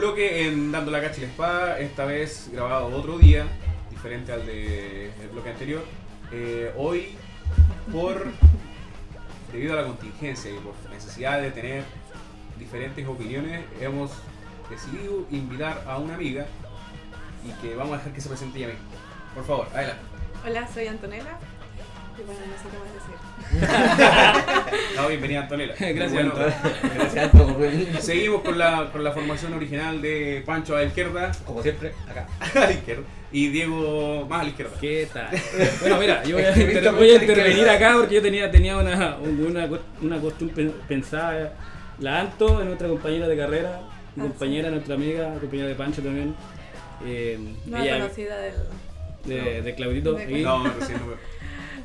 bloque en Dando la Cacha y la Espada, esta vez grabado otro día, diferente al del bloque anterior. Eh, hoy, por debido a la contingencia y por necesidad de tener diferentes opiniones, hemos decidido invitar a una amiga y que vamos a dejar que se presente ella misma. Por favor, adelante. Hola, soy Antonella. Bueno, no sé qué más decir. No, bienvenida Antonella. Gracias, Bueno. Gracias, venir. Seguimos con la, con la formación original de Pancho a la izquierda, Como siempre, acá. a la izquierda y Diego más a la izquierda. ¿Qué tal? Bueno, mira, yo voy a, inter- voy a intervenir acá porque yo tenía, tenía una, una, una costumbre pen- pensada. La Anto es nuestra compañera de carrera, mi Ah, compañera, nuestra amiga, compañera de Pancho también. Eh, No ella conocida del. de, de Claudito. De No, recién no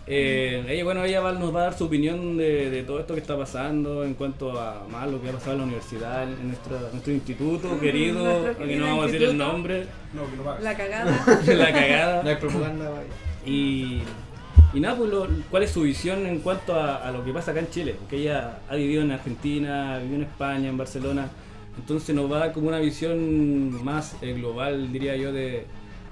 eh, ella, bueno, ella va- nos va a dar su opinión de, de todo esto que está pasando en cuanto a más lo que ha pasado en la universidad, en nuestro, nuestro instituto querido, Nuestro aquí querido no vamos a decir el nombre, No, que no paga. La cagada. la cagada. No hay propaganda, vaya. Y, y nada, pues lo- cuál es su visión en cuanto a, a lo que pasa acá en Chile, porque ella ha vivido en Argentina, vivió en España, en Barcelona, entonces nos va a dar como una visión más eh, global, diría yo, de,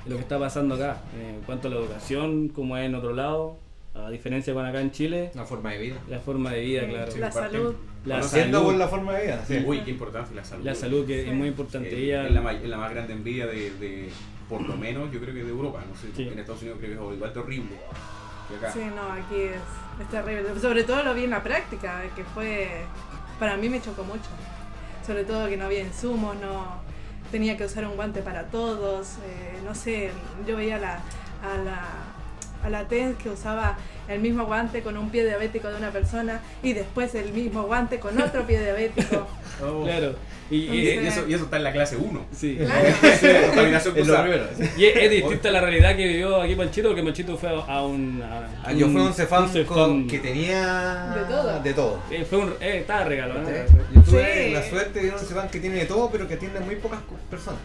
de lo que está pasando acá, eh, en cuanto a la educación, como es en otro lado, a diferencia con acá en Chile, Una forma de vida. la forma de vida, claro. Sí, La salud. La Conociendo por la forma de vida. sí. Uy, qué importante la salud. La salud que Sí. es muy importante. Eh, ella, es, la, ma- es la más grande envidia de, de, por lo menos, yo creo que de Europa. No sé, Sí. en Estados Unidos creo que es igual de horrible que acá. Sí, no, aquí es, es terrible. Sobre todo lo vi en la práctica, que fue. Para mí me chocó mucho. Sobre todo que no había insumos, no. Tenía que usar un guante para todos. eh, no sé, yo veía a la, a la, a la TENS que usaba el mismo guante con un pie diabético de una persona y después el mismo guante con otro pie diabético. Oh. Claro. Y, Y, y- y eso, y eso está en la clase 1. sí. Claro. Sí. Y es, es distinta la realidad que vivió aquí Panchito, porque Panchito fue a un. a Ah, Yo fui a un Cefam. con- que tenía. De todo. De todo. Eh, fue un. Eh, estaba regalo, ¿no? Yo tuve Sí. la suerte de ir a un Cefam que tiene de todo, pero que atiende a muy pocas personas.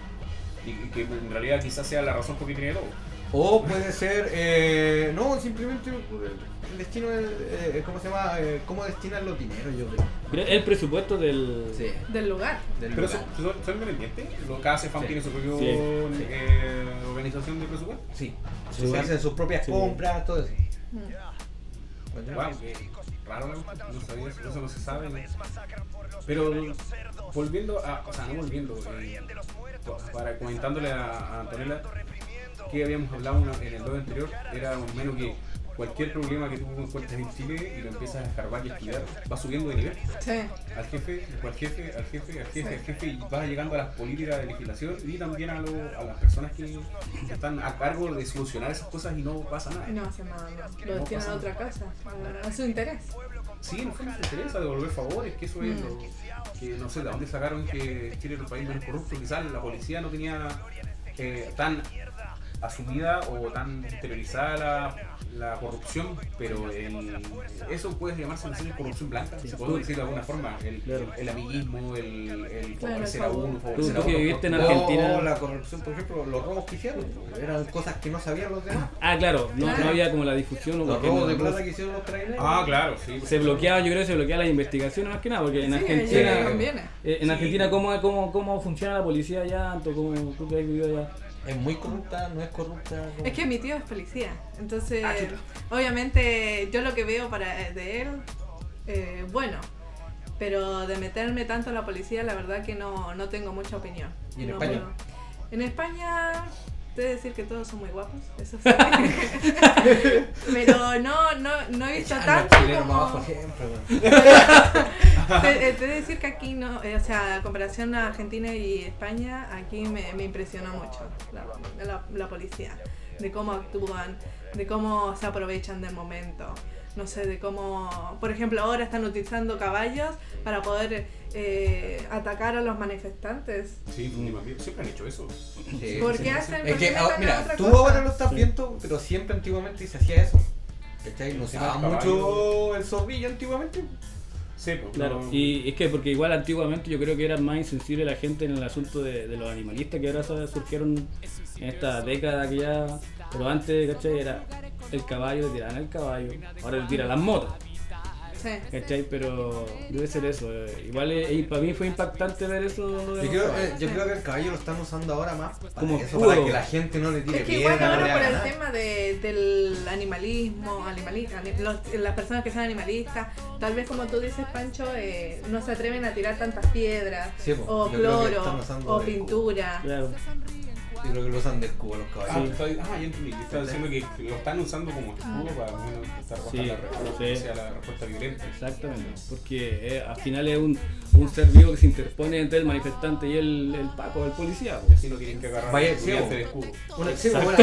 Y, que en realidad quizás sea la razón por qué tiene todo. O puede ser, eh, no, simplemente el, destino, eh, ¿cómo se llama? Eh, ¿Cómo destinan los dineros, yo creo. Pero el presupuesto del. Sí. Del lugar. Del Pero lugar. son, son, independientes. Lo- Cada CEFAM Sí. tiene su propia Sí, eh, organización de presupuesto. Sí. Sí. Se hacen sus propias Sí. compras, todo eso. Mm. Wow, qué raro la cosa, no sabía eso, eso no se sabe. Pero volviendo a, o sea, no volviendo, eh, para comentándole a, a Antonella que habíamos hablado en el blog anterior, era más o menos que cualquier problema que tú encuentres en Chile y lo empiezas a escarbar y a estudiar, va subiendo de nivel. Sí. Al jefe, al jefe, al jefe, al jefe, al jefe, y vas llegando a las políticas de legislación y también a, lo- a las personas que están a cargo de solucionar esas cosas y no pasa nada. No hace nada, no. lo No destinan a otra cosa, a, su interés. Sí, no nos interesa devolver favores, que eso es Mm. lo que no sé de dónde sacaron que Chile era el país menos corrupto, quizás la policía no tenía eh, tan asumida o tan interiorizada la, la corrupción, pero el- eso puede llamarse una corrupción blanca, Sí. se puede decir de alguna forma, el, Claro. el amiguismo, el, el favorecer a uno, favorecer tú a que otro. viviste en Argentina. O la corrupción, por ejemplo, los robos que hicieron, eran cosas que no sabían los demás. Ah, claro, no, Claro. no había como la difusión o Los robos no- de plata que hicieron los carabineros. Ah, claro, sí. se bloqueaba, yo creo que se bloqueaban las investigaciones más que nada, porque en Sí, Argentina. eh, en Sí. Argentina, ¿cómo, cómo, ¿cómo funciona la policía allá? Anto? ¿Cómo tú que has vivido allá? Es muy corrupta, no es corrupta. ¿cómo? Es que mi tío es policía, entonces Ah, obviamente yo lo que veo para de él, eh, bueno, pero de meterme tanto en la policía, la verdad que no, no tengo mucha opinión. ¿Y en No España? puedo. En España, de decir que todos son muy guapos, eso sí. pero no, no, no he visto Echan tanto como... Te, eh, te decir que aquí no, eh, o sea, a comparación a Argentina y España, aquí me, me impresionó mucho la, la- la policía, de cómo actúan, de cómo se aprovechan del momento, no sé, de cómo, por ejemplo, ahora están utilizando caballos para poder eh, atacar a los manifestantes. Sí, siempre han hecho eso. Sí, ¿Por sí, qué sí. hacen? Es por que, ah, mira, tú cosa? ahora lo estás Sí. viendo, pero siempre antiguamente se hacía eso. ¿Cachai? No se mucho el zorrillo antiguamente. Sí, pues, Claro, no- y es que porque igual antiguamente yo creo que era más insensible la gente en el asunto de, de los animalistas que ahora surgieron en esta década que ya. Pero antes, ¿cachai? Era el caballo, le tiraban el caballo, ahora le tiran las motos. Sí. ¿Cachai? Pero debe ser eso. eh. Igual eh, para mí fue impactante ver eso. Yo creo, eh, yo creo que el caballo lo están usando ahora más para Como eso, para que la gente no le tire Es que igual piedra, no ahora le por el nada. tema de, del animalismo, animali- ani- los- las personas que son animalistas, tal vez como tú dices, Pancho, eh, no se atreven a tirar tantas piedras, Sí, o cloro, o pintura. Claro. Yo creo que lo usan de escudo los Ah, caballos. estoy- ah, ya entendí. Yo Estaba diciendo que lo están usando como escudo para bueno, estar Sí, la respuesta, sí. la respuesta violenta. Exactamente, porque eh, al final es un, un ser vivo que se interpone entre el manifestante y el, el Paco, el policía. Y así no tienen que agarrar Vaya. Una- pues, bueno,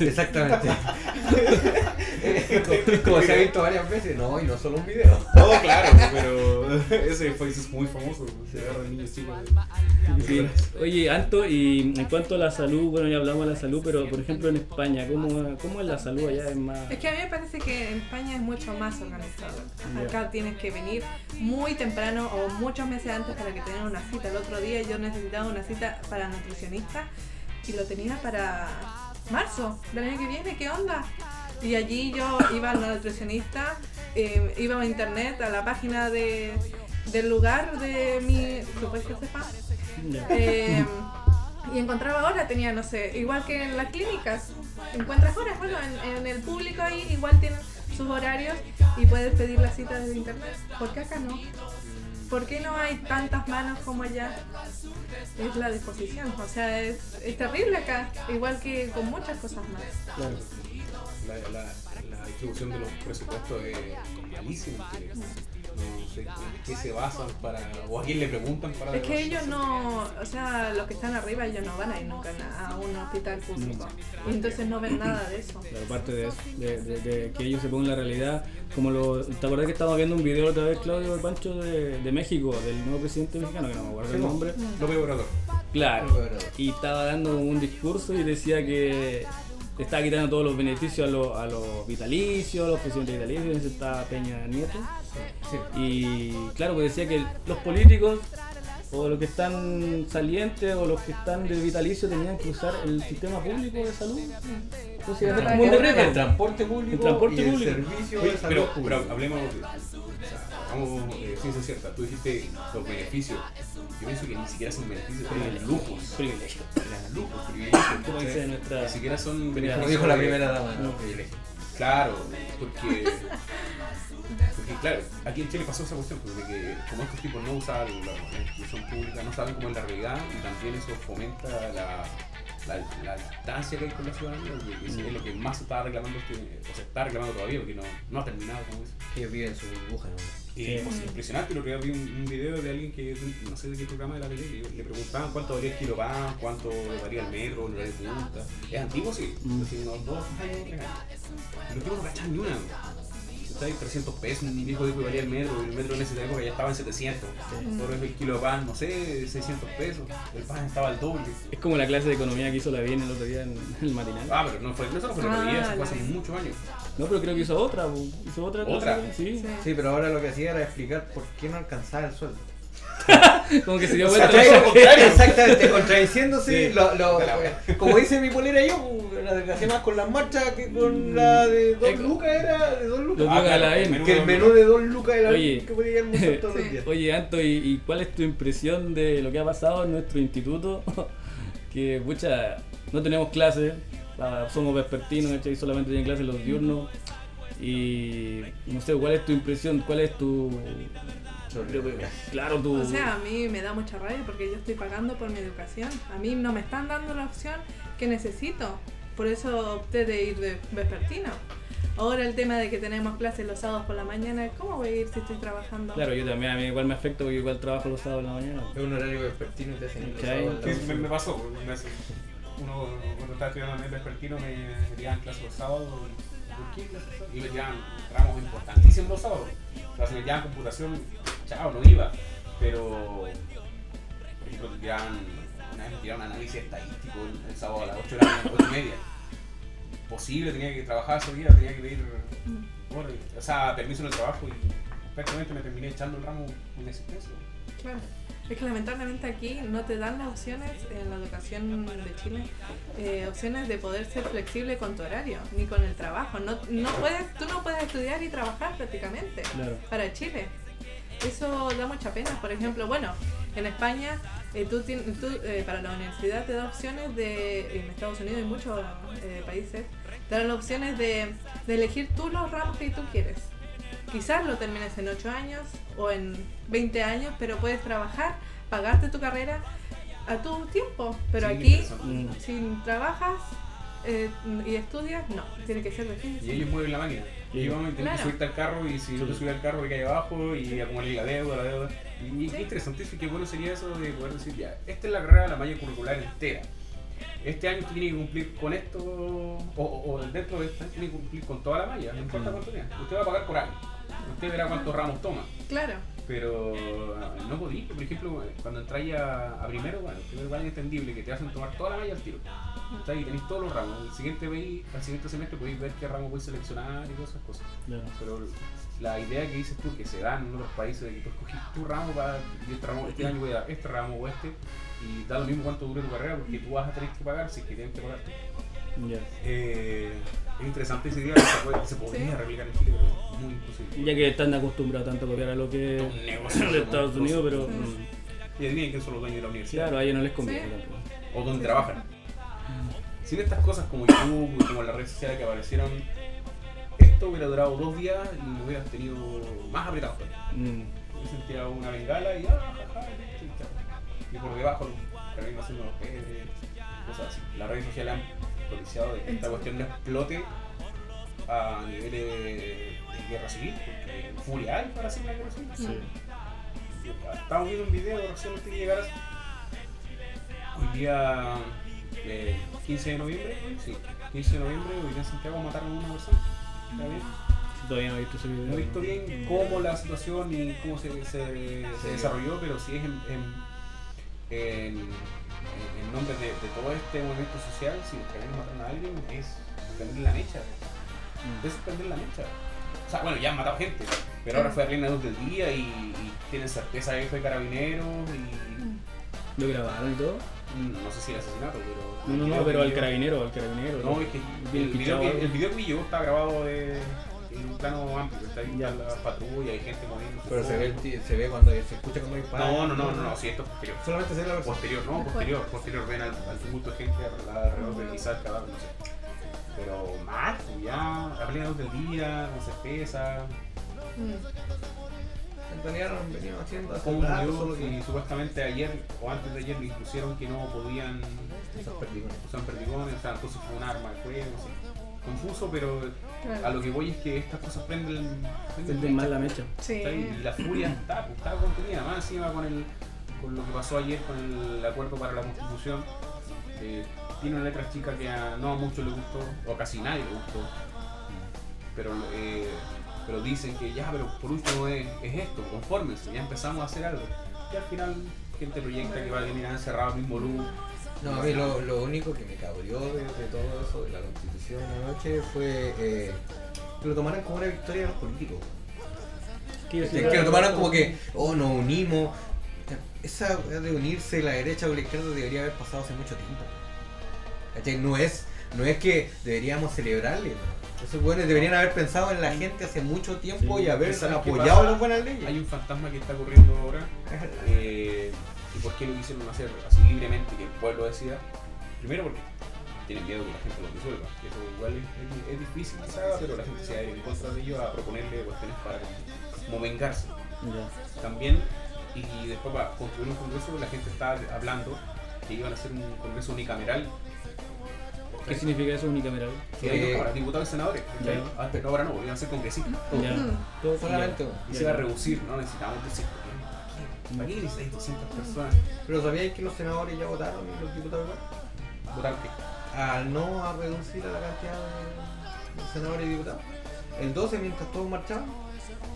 exactamente. como, se ha visto varias veces, no, y no solo un video. No, claro, pero ese ese es muy famoso. Se agarra el niño chico. Sí. Oye, Anto, y en cuanto a la salud, bueno, ya hablamos de la salud, pero por ejemplo en España, ¿cómo, cómo es la salud allá? Es más... Es que a mí me parece que en España es mucho más organizado. Acá tienes que venir muy temprano o muchos meses antes para que tengas una cita. El otro día yo necesitaba una cita para nutricionista y lo tenía para marzo del año que viene. ¿Qué onda? Y allí yo iba al nutricionista, eh, iba a internet, a la página de, del lugar de mi supuesto spa. Ya. Eh, y encontraba horas, tenía, no sé, igual que en las clínicas, encuentras horas, bueno, en, en el público ahí igual tienen sus horarios y puedes pedir la cita desde internet. ¿Por qué acá no? ¿Por qué no hay tantas manos como allá? Es la disposición, o sea, es, es terrible acá, igual que con muchas cosas más. Claro. La, la, la distribución de los presupuestos es malísima. en Chile. No sé en qué se basan para. o a quién le preguntan para. Es que ellos no, o sea, los que están arriba, ellos no van a ir nunca a un hospital público. Y entonces no ven nada de eso. Claro, aparte de eso, de, de- de que ellos se pongan la realidad, como lo, ¿te acordás que estábamos viendo un video otra vez, Claudio Pancho, de, de México, del nuevo presidente mexicano, que no me acuerdo el nombre? López Obrador. Claro, y estaba dando un discurso y decía que estaba quitando todos los beneficios a los, a los vitalicios, a los presidentes vitalicios, ese está Peña Nieto. Y claro, pues decía que los políticos o los que están salientes o los que están de vitalicio tenían que usar el sistema público de salud. Entonces iba a ser como un Transporte- decreto. El transporte público El transporte y el público. servicio Oye, de salud pero, hablemos de. O sea, hagamos eh, ciencia cierta. Tú dijiste los beneficios. Yo pienso que ni siquiera son beneficios, son lujos. Privilegio. Eran lujos, privilegios. Como dice ¿cachai? nuestra- Ni siquiera son Como beneficios. dijo la primera dama, No. no, privilegio. Claro, porque. Porque, claro, aquí en Chile pasó esa cuestión, porque que como estos tipos no usaban la, institución pública, no saben cómo es la realidad, y también eso fomenta la, distancia que hay con la ciudadanía, porque es, lo que más se está reclamando, este, o se está reclamando todavía, porque no, no ha terminado como eso. Que ellos viven en su burbuja, ¿no? Y Sí. pues, impresionante, lo que vi un, un video de alguien que, no sé de qué programa de la tele, le preguntaban cuánto valía el kilo pan, cuánto valía el metro, el horario de punta. Es antiguo, sí, Mm. así unos dos años, tres años. Y los tipos no cachan ni una. Ahí 300 pesos, un viejo dijo que valía el metro, y el metro en esa época ya estaba en 700. Ahora es el kilo de pan, no sé, 600 pesos, el pan estaba al doble. Es como la clase de economía que hizo la bien el otro día en el matinal. Ah, pero no fue, eso no fue la Ah, realidad, eso fue hace muchos años. No, pero creo que hizo otra, hizo otra. clase, ¿Otra? Sí. Sí. Sí, pero ahora lo que hacía era explicar por qué no alcanzaba el sueldo. Como que se dio O sea, vuelta. todo lo contrario. Exactamente, contradiciéndose. Sí. Lo, lo- De la wea. como dice mi polera yo, la de que hacía más con las marchas que con la de dos Eco. lucas era de dos lucas. Dos lucas a la el M. que el menú de dos lucas era Oye. el que podía todos los días. Oye, Anto, ¿y, y cuál es tu impresión de lo que ha pasado en nuestro instituto? que, pucha, no tenemos clases, ah, somos vespertinos, ¿cachai? solamente tienen clases los diurnos. Y no sé, ¿cuál es tu impresión? ¿Cuál es tu. Claro, tu. O sea, a mí me da mucha rabia porque yo estoy pagando por mi educación. A mí no me están dando la opción que necesito. Por eso opté de ir de vespertino. Ahora el tema de que tenemos clases los sábados por la mañana, ¿cómo voy a ir si estoy trabajando? Claro, yo también, a mí igual me afecta porque igual trabajo los sábados en la mañana. Es un horario vespertino y te hacen Ok. Sí, me, me pasó, me hace- uno cuando estaba estudiando en el vespertino me metían clases los sábados. ¿Por qué clases los sábados? Y me ramos importantísimos los sábados. Si me tiraban computación, chao, no iba. Pero, por ejemplo, tiraban, una vez me tiraron análisis estadístico el, el sábado a las 8 de la mañana, 8 y media. Posible, tenía que trabajar ese día, tenía que pedir bueno, o sea, permiso en el trabajo y prácticamente me terminé echando el ramo en existencia. Claro. Es que lamentablemente aquí no te dan las opciones en la educación de Chile, eh, opciones de poder ser flexible con tu horario, ni con el trabajo. No, no puedes, tú no puedes estudiar y trabajar prácticamente Claro. para Chile. Eso da mucha pena. Por ejemplo, bueno, en España eh, tú, tú, eh, para la universidad te da opciones de, en Estados Unidos y muchos eh, países, te dan opciones de, de elegir tú los ramos que tú quieres. Quizás lo termines en 8 años o en 20 años, pero puedes trabajar, pagarte tu carrera a tu tiempo. Pero Sí, aquí. Mm. si trabajas eh, y estudias, no, tiene que ser de fin de Y ellos mueven la máquina. Y ellos van a Claro. que subirte al carro y si no te subes al carro, que hay abajo y acumular la deuda, la deuda. Y, qué interesante y qué bueno sería eso de poder decir, ya, esta es la carrera de la malla curricular entera. Este año usted tiene que cumplir con esto, o, o- dentro de este año tiene que cumplir con toda la malla, no importa cuánto tenga. Usted va a pagar por año. Usted verá cuántos ramos toma. Claro. Pero ah, no podí, por ejemplo, cuando entráis a, a primero, bueno, primero igual es entendible que te hacen tomar toda la malla al tiro. Está ahí, tenéis todos los ramos. El siguiente veis, al siguiente semestre podéis ver qué ramo podéis seleccionar y todas esas cosas. Claro. Pero la idea que dices tú que se da en otros países de que tú escogís tu ramo para y este ramo, este año voy a dar este ramo o este, y da lo mismo cuánto dure tu carrera porque tú vas a tener que pagar si es que tienes que pagar Eh, es interesante esa idea que se, puede- se podría Sí. replicar en Chile, pero es muy imposible. Ya que están acostumbrados tanto a copiar a lo que Es un negocio, de Estados Unidos, pero Sí. Y adivinen quién son los dueños de la universidad. claro, a ellos no les conviene Sí. o donde Sí. trabajan. Sin estas cosas como YouTube y como las redes sociales que aparecieron, esto hubiera durado dos días y lo hubieras tenido más apretado. Mm, Yo sentía una bengala y ah, y por debajo cargando haciendo los pedres, cosas así. Las redes sociales han de que esta cuestión no explote a niveles de guerra civil, porque furia hay para hacer una guerra civil. sí. Estamos viendo un video recién antes de llegar a... Hoy día eh, 15 de noviembre, sí, 15 de noviembre, hoy día en Santiago mataron a una persona. ¿Está bien? Todavía no he visto ese video. No he visto bien cómo la situación y cómo se, se, se Sí. desarrolló, pero sí es en, en, en, en nombre de, de todo este movimiento social, si queremos matar a alguien, es prender la mecha. Mm. Es prender la mecha. O sea, bueno, ya han matado gente, pero ahora fue a plena luz del día y, y tienen certeza de que fue carabineros y ¿Lo grabaron y todo? mm, no sé si el asesinato, pero... No, no, pero al carabinero, al carabinero. No, es que el video, que, el video que vi yo está grabado de, en un plano amplio, está ahí Ya. la patrulla, hay gente moviendo. Pero se ve, se ve cuando se escucha cuando dispara. No, no, no, no, no, sí, esto es posterior. Solamente se ve la versión. Posterior, no, posterior, posterior, ven al, al tumulto de gente alrededor de quizás el cadáver, no sé. Pero pues, ya, a plena luz del día, con certeza. En realidad han venido haciendo hace solo que y supuestamente ayer o antes de ayer le impusieron que no podían esas perdigones. usar perdigones, o sea, entonces fue un arma de fuego, no sé. Confuso, pero Claro. a lo que voy es que estas cosas prenden, prenden mal la mecha. Sí. Y la furia está, pues, está contenida, más encima con, el, con lo que pasó ayer con el acuerdo para la constitución. eh, tiene una letra chica que a, no a muchos les gustó, o a casi nadie le gustó, pero, eh, pero dicen que ya, pero por último es, es esto, conformes, ya empezamos a hacer algo. Y al final, gente proyecta que va a terminar encerrado el mismo luz. No, a mí lo, lo único que me cabrió de, de todo eso de la constitución anoche fue eh, que lo tomaran como una victoria de los políticos. ¿Qué Es que lo tomaran como que, oh, nos unimos. Esa de unirse la derecha o la izquierda debería haber pasado hace mucho tiempo. ¿Cachai? No es, no es que deberíamos celebrarle. ¿no? Esos buenos deberían haber pensado en la gente hace mucho tiempo Sí. y haber ¿Sabes qué apoyado las buenas leyes. Hay un fantasma que está ocurriendo ahora Eh, ¿Y por qué lo quisieron hacer así libremente que el pueblo decida? Primero porque tienen miedo que la gente lo disuelva, que eso igual es, es- es difícil quizás, pero la gente se va a ir en contra de ellos a proponerle cuestiones para como vengarse. También, y después para construir un congreso, la gente estaba hablando que iban a hacer un congreso unicameral. ¿Qué significa eso unicameral? Que Eh, diputados y senadores. Ya. Antes no, ahora no, iban a ser congresistas. todos. Ya. Mm. Todo Solamente. Y se va a reducir, ¿no? Necesitamos 200. ¿Para qué necesitáis 200 personas? Pero ¿sabíais que los senadores ya votaron y los diputados igual? Votar qué? Al no a reducir a la cantidad de, de senadores y diputados. El 12, mientras todos marchaban,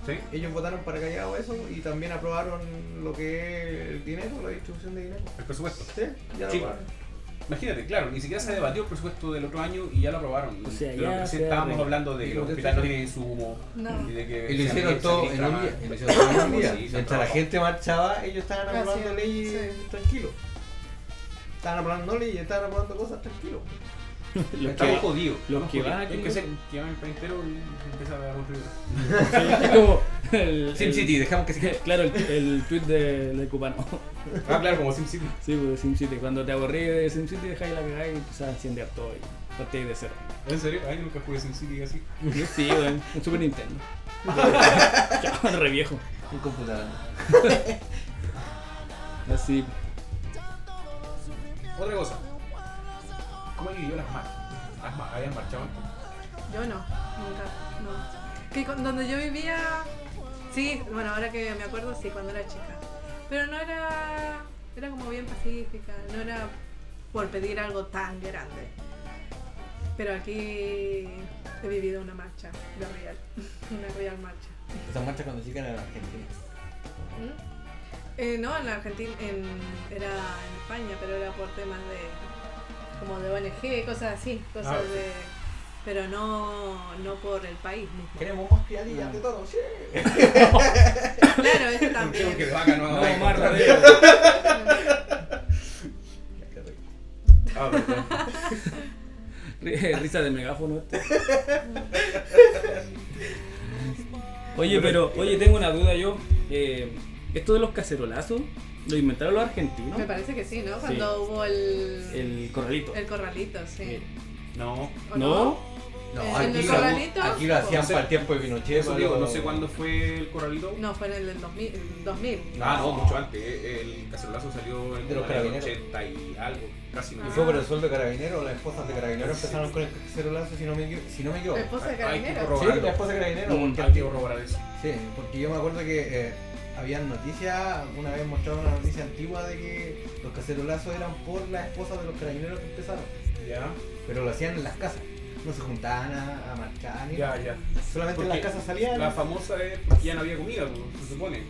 ¿Sí? ellos votaron para callado eso y también aprobaron lo que es el dinero, la distribución de dinero. El presupuesto. Sí, ya lo Sí. aprobaron. Imagínate, claro, ni siquiera se debatió el presupuesto del otro año y ya lo aprobaron. O sea, Pero ya se estábamos hablando de que los hospitales no tienen insumo No. y de que Y lo hicieron todo en un día. mal. Y lo hicieron todo en un día. Sí, se Mientras la gente marchaba, ellos estaban aprobando es, leyes sí. tranquilos. Estaban aprobando leyes, estaban aprobando cosas tranquilos. Los Estamos que, jodidos. los que jodidos. van aquí- que ser que van el país entero y empieza a construir. es como el, Sim el- City, dejamos que se Claro, el, el tweet de, de Cupano. Ah, claro, como SimCity. Sí, pues SimCity. Cuando te aburrí de SimCity, dejáis la cagada y empezás a encender todo y partir de cero. ¿En serio? Ay, nunca jugué SimCity así. Sí, weón, en Super Nintendo. Chao, re viejo. un computador. Así. Otra cosa. ¿Cómo vivido las marchas? ¿Has ma- ¿Habían marchado antes? Yo no, nunca, no. Que con- donde yo vivía, sí, bueno, ahora que me acuerdo, sí, cuando era chica. Pero no era, era como bien pacífica, no era por pedir algo tan grande. Pero aquí he vivido una marcha de real, una real marcha. Esas marchas cuando chicas eran argentinas. ¿Mm? Eh, no, en la Argentina, en, era en España, pero era por temas de como de ONG, cosas así, cosas Ah, de pero no, no por el país mismo. Queremos más criadillas de todo, sí. Claro, eso Creo que también. de vaca no No, rodeo. Ah, Risa de megáfono este. Oye, pero, oye, tengo una duda yo. Eh, esto de los cacerolazos, ¿lo inventaron los argentinos? Me parece que sí, ¿no? Cuando hubo el, El corralito. el corralito, sí. No. ¿O ¿No? No, ¿En aquí, el corralito? aquí lo hacían No sé. para el tiempo de Pinochet. Eso para digo, no sé cuándo fue el corralito. No, fue en el del 2000. el 2000. Ah, no, mucho antes. El cacerolazo salió en De los el carabineros. 80 y algo. Casi no. Y fue por el sueldo de carabinero, las esposas de carabinero empezaron con el cacerolazo, si no me, equivo- si no me equivoco. La esposa de Hay que carabinero. Sí, la esposa de carabinero, Mm, porque Hay que antes- corroborar eso. Sí, porque yo me acuerdo que eh, habían noticias, una vez mostraron una noticia antigua de que los cacerolazos eran por las esposas de los carabineros que empezaron, Ya, pero lo hacían en las casas, no se juntaban a, a marchar ni ya, ya. solamente en las casas salían. La famosa es porque ya no había comida, pues, se supone.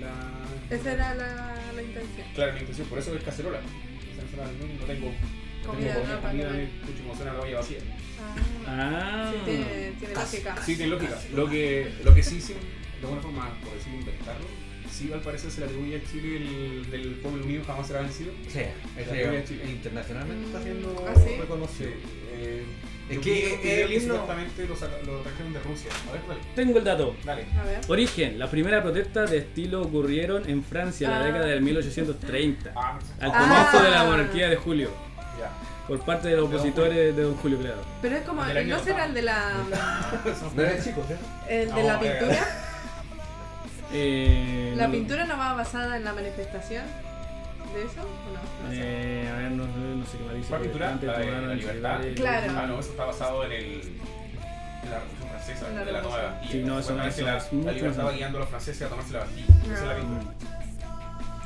La... Esa era la, la intención. Claro, la intención, por eso es cacerola. No, no tengo no Comida, tengo no, comida, me suena la olla vacía. Ah, Ah. sí, tiene, tiene lógica. Sí, tiene lógica. Lo que, lo que sí, sí, de alguna forma, por decirlo, inventarlo, sí al parecer se le atribuye a Chile el del pueblo unido jamás será vencido. Sí, comida de Chile. internacionalmente está siendo ¿Ah, sí? reconocido. Eh, Es que es video el que himno- supuestamente lo, saca- lo trajeron de Rusia. A ver, dale. Tengo el dato. Dale. A ver. Origen, las primeras protestas de estilo ocurrieron en Francia en la Ah. década del 1830, Ah, al Ah. comienzo de la monarquía de Julio, ya. por parte de los opositores de don Julio Claro. Pero es como, ¿no será el de la, No era chico, ¿sí? el de la eh. pintura? Eh, ¿La no- pintura no va basada en la manifestación de eso? ¿O no? No sé. Eh, a ver, no, sé- no sé qué me dice. ¿Cuál pintura? Antes La de la el libertad. Claro. Ah, no, eso está basado en el. En la Revolución Francesa, la de la Nueva. Sí, no, eso- la, es la mucho libertad guiando a los franceses a tomarse la Bastilla. Esa es la Ah. pintura.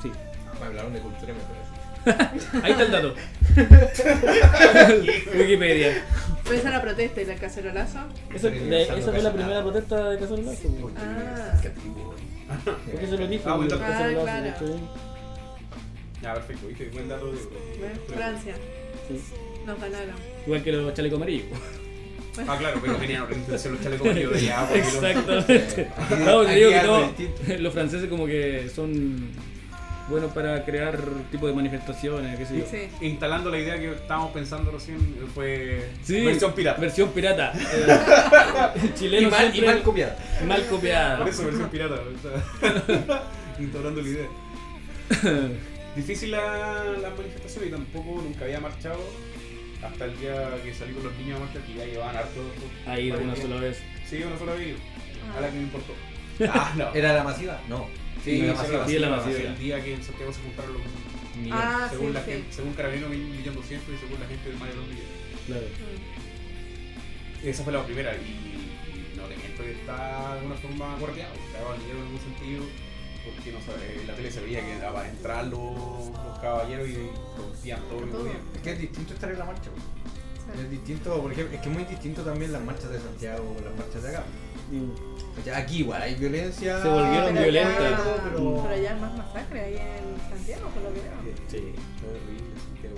Sí. Me hablaron de cultura y me parece. Ahí está el dato. Wikipedia. Pero esa era protesta y la cacerolazo. Esa fue la primera protesta de Cacerolazo. Ah. Porque se lo dijo. Ah, bueno. Ah, claro. Ya, perfecto, viste, buen dato. Francia. sí. Nos ganaron. Igual que los chalecos amarillos. Ah, claro, pero tenían organización los chalecos amarillos de los- Exactamente. Aquí- No, te digo que no, los franceses como que son buenos para crear tipo de manifestaciones, qué sé yo. Sí. Instalando la idea que estábamos pensando recién, fue Sí, versión pirata. Versión pirata. Eh, el Y chileno mal, y mal copiada. mal copiada. Por eso, versión pirata. Instaurando la idea. Difícil la, la manifestación y tampoco nunca había marchado hasta el día que salí con los niños a marchar que ya llevaban harto. Ahí una sola vez. Sí, una sola vez. A la que me importó. Ah, no. ¿Era la masiva? No. Sí, sí, masiva. sí, la masiva, masiva. El día que en Santiago se juntaron los millones. Ah, según sí, la sí. gente, según Carabinero, un millón doscientos y según la gente, más de dos millones. Claro. Mm. Esa fue la primera y, y no te miento que está de alguna forma guardiado, el dinero en algún sentido, porque no en la tele se veía que para entrar los, los caballeros y rompían todo lo que Todo. podían. Es que es distinto estar en la marcha. güey. Sí. Es distinto, por ejemplo, es que es muy distinto también las marchas de Santiago con las marchas de acá. Mm. Aquí igual hay violencia. Se volvieron Pero violentas. allá- pero- Pero allá hay más masacre ahí en Santiago, por lo que veo. Sí. Fue horrible, Santiago.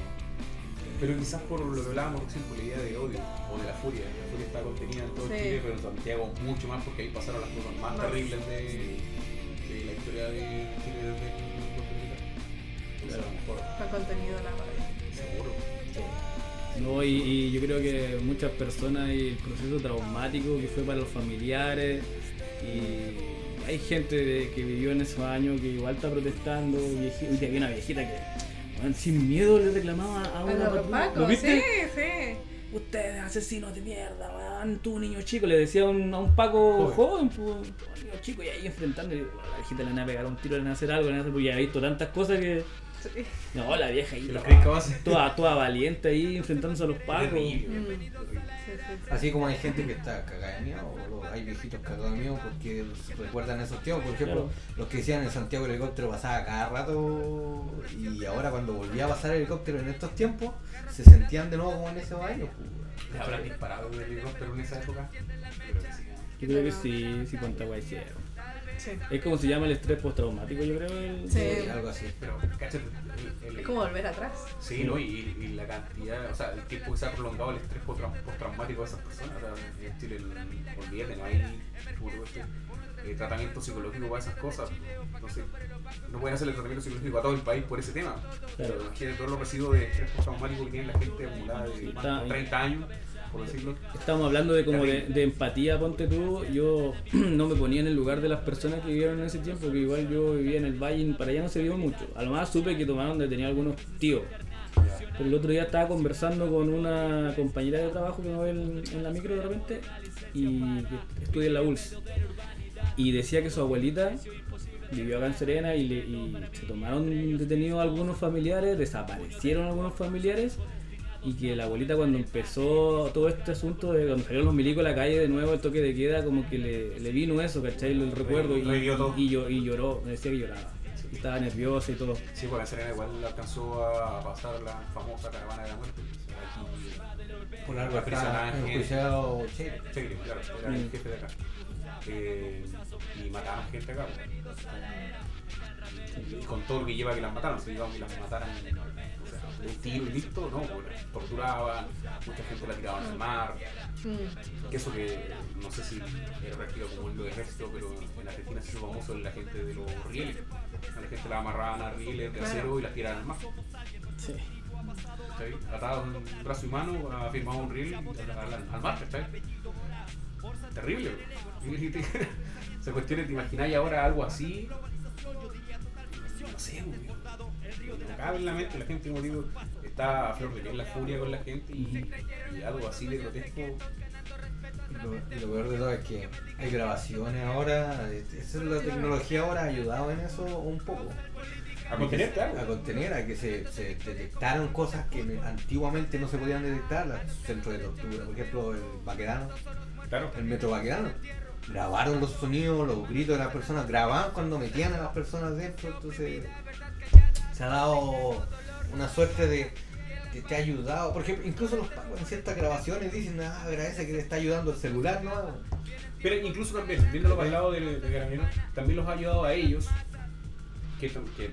Pero quizás por lo que hablábamos recién, por la idea de odio o de la furia. La furia está contenida en todo Sí. Chile, pero en Santiago mucho más porque ahí pasaron las cosas más Más. terribles de, de la historia de Chile desde el mejor, Está contenido en la radio. seguro. No, y, y yo creo que muchas personas y el proceso traumático que fue para los familiares y hay gente de- que vivió en esos años que igual está protestando, vieji- Hoy había una viejita que weón, sin miedo le reclamaba a A una los patrulla. ¿Lo viste? sí, sí. Ustedes asesinos de mierda, weón, tú niño chico, le decía a un, a un Paco joven, pues, "Oh, niño chico, y ahí enfrentando, y la viejita le van a pegar un tiro, le van a hacer algo, le van a hacer, porque ya ha visto tantas cosas que. Sí. No, la vieja ahí, toda- toda, toda valiente ahí enfrentándose a los pacos. Mm. Sí, sí, sí. Así como hay gente que está cagada de miedo, o hay viejitos cagados de miedo porque recuerdan esos tiempos. Por ejemplo, Claro. los que decían en Santiago el helicóptero pasaba cada rato y ahora cuando volvía a pasar el helicóptero en estos tiempos, se sentían de nuevo como en esos años. pues. ¿Le habrán disparado de helicóptero en esa época? Yo creo que sí. Yo creo que sí, sí cuánta guay hicieron. Sí. Es como se llama el estrés postraumático, yo creo. el- Sí. Sí, algo así. Pero, cáchate, el- el- Es como volver atrás. Sí, ¿no? Y, y la cantidad, o sea, el tiempo que se ha prolongado el estrés postrau- postraumático de esas personas. O sea, en Chile, el- olvídate, no hay este, eh, tratamiento psicológico para esas cosas. Entonces, no pueden hacer el tratamiento psicológico a todo el país por ese tema. Claro. Pero imagínate todos los residuos de estrés postraumático que tiene la gente acumulada de ¿cuánto? está- 30 años, por decirlo. Estamos hablando de como de, de empatía, ponte tú. Yo no me ponía en el lugar de las personas que vivieron en ese tiempo, que igual yo vivía en el valle y para allá no se vio mucho. A lo más supe que tomaron detenido algunos tíos. Pero el otro día estaba conversando con una compañera de trabajo que me ve en, en la micro de repente y que estudia en la ULS. Y decía que su abuelita vivió acá en Serena y, le- y se tomaron detenidos algunos familiares, desaparecieron algunos familiares y que la abuelita cuando empezó todo este asunto de cuando salieron los milicos a la calle de nuevo el toque de queda como que le, le vino eso, ¿cachai? El recuerdo y, y, llo- y lloró, me decía que lloraba. Y estaba nerviosa y todo. Sí, porque en Serena igual alcanzó a pasar la famosa caravana de la muerte. Aquí, Por algo gente. enjuiciado Che. Chile, claro, era Mm. el jefe de acá. Eh, y mataban gente acá. Y con todo lo que lleva que las mataran, si llevaban que las mataran un tiro y listo, no, las torturaban, mucha gente la tiraban al mar. Mm. Que eso que no sé si era práctico como en lo de ejército, pero en Argentina se hizo famoso la gente de los rieles. La gente la amarraban a rieles de acero y las tiraban al mar. Sí. ¿cachai? Atados en brazo y mano, afirmado un riel al, al, mar. Terrible, Esa cuestión, ¿te imagináis ahora algo así? No sé, cabe en la mente, la gente, como digo, está a flor de piel la furia con la gente y, y algo así de grotesco. Y lo, y lo peor de todo es que hay grabaciones ahora, es- esa es la tecnología ahora ha ayudado en eso un poco. A contener, claro. A contener, a que se, se detectaron cosas que antiguamente no se podían detectar, los centros de tortura, por ejemplo el Baquedano, Claro. el metro Baquedano. Grabaron los sonidos, los gritos de las personas, grababan cuando metían a las personas dentro, entonces se ha dado una suerte de que te ha ayudado. Por ejemplo, incluso los pagos en ciertas grabaciones dicen, ah, agradece que le está ayudando el celular, ¿no? Pero incluso también, viéndolo para el lado de Carabineros, también los ha ayudado a ellos, que, que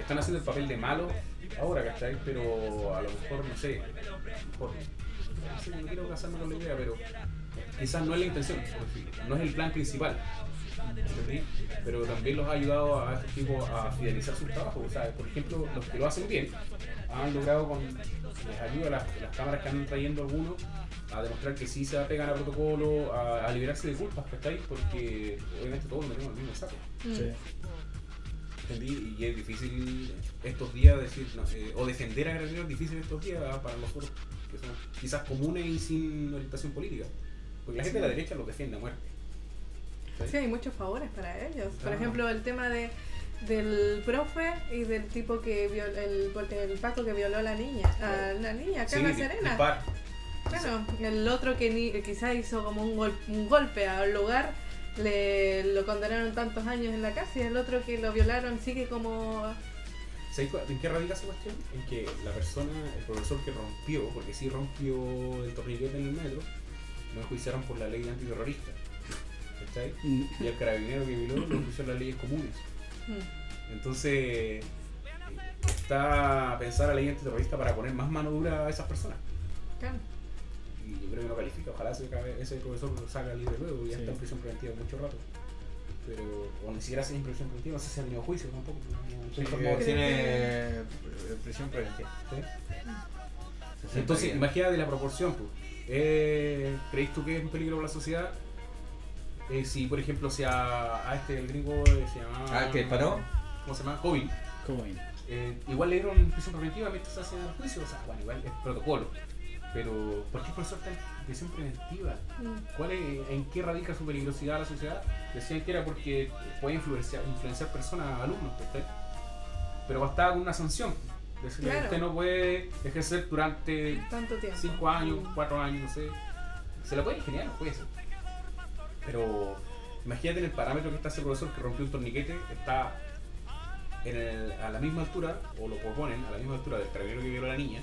están haciendo el papel de malo ahora, ¿cachai? Pero a lo mejor, no sé, a mejor, no sé, no quiero casarme con la idea, pero quizás no es la intención, no es el plan principal. ¿entendí? Pero también los ha ayudado a estos tipos a fidelizar sus trabajos. O sea, por ejemplo, los que lo hacen bien han logrado con les ayuda las, las cámaras que andan trayendo algunos a demostrar que sí se apegan a protocolo, a, a liberarse de culpas, ¿cachai? Porque obviamente todos metemos en el mismo saco. Mm. Sí. ¿entendí? Y es difícil estos días decir, no sé, o defender a Guerrero es difícil estos días para nosotros, que son quizás comunes y sin orientación política. Porque la gente de la derecha los defiende a muerte. Sí, hay muchos favores para ellos. Por Ah. ejemplo, el tema de del profe y del tipo que viol, el, el Paco que violó a la niña, a la niña acá en La Serena. Bueno, el otro que ni, quizás hizo como un, gol- un golpe al lugar, le lo condenaron tantos años en la casa y el otro que lo violaron sigue como... ¿Sabes cuál- ¿En qué radica esa cuestión? En que la persona, el profesor que rompió, porque sí rompió el torniquete en el metro, lo enjuiciaron por la ley antiterrorista. ¿Cachai? Mm. Y al carabinero que violó lo enjuició en las leyes comunes. Mm. Entonces, está pensar a la ley antiterrorista para poner más mano dura a esas personas. Claro. Y yo creo que no califica. Ojalá ese, ese profesor lo salga libre luego y ya Sí. está en prisión preventiva mucho rato. Pero, o ni siquiera se en prisión preventiva, no sé si ha tenido juicio tampoco. no Sí, informado. que tiene eh, prisión preventiva. Sí. 60 Entonces, imagínate la proporción. Pues. Eh, ¿Creéis tú que es un peligro para la sociedad? Eh, si, por ejemplo, si a, a este el gringo eh, se llama. Ah, ¿el que disparó? ¿Cómo se llama? ¿Cómo ven? Eh, igual le dieron prisión preventiva mientras se hacía el juicio. O sea, bueno, igual es protocolo. Pero, ¿por qué el profesor está en prisión preventiva? Mm. ¿Cuál es, ¿En qué radica su peligrosidad a la sociedad? Decían que era porque puede influenciar, influenciar personas, alumnos, ¿cachai? Pero bastaba con una sanción. Decirle, Claro. usted no puede ejercer durante Tanto tiempo. 5 años, Mm. 4 años, no sé. Se lo puede ingeniar, lo puede ser. Pero imagínate en el parámetro que está ese profesor que rompió un torniquete, está en el- a la misma altura, o lo ponen a la misma altura del carabinero que violó a la niña,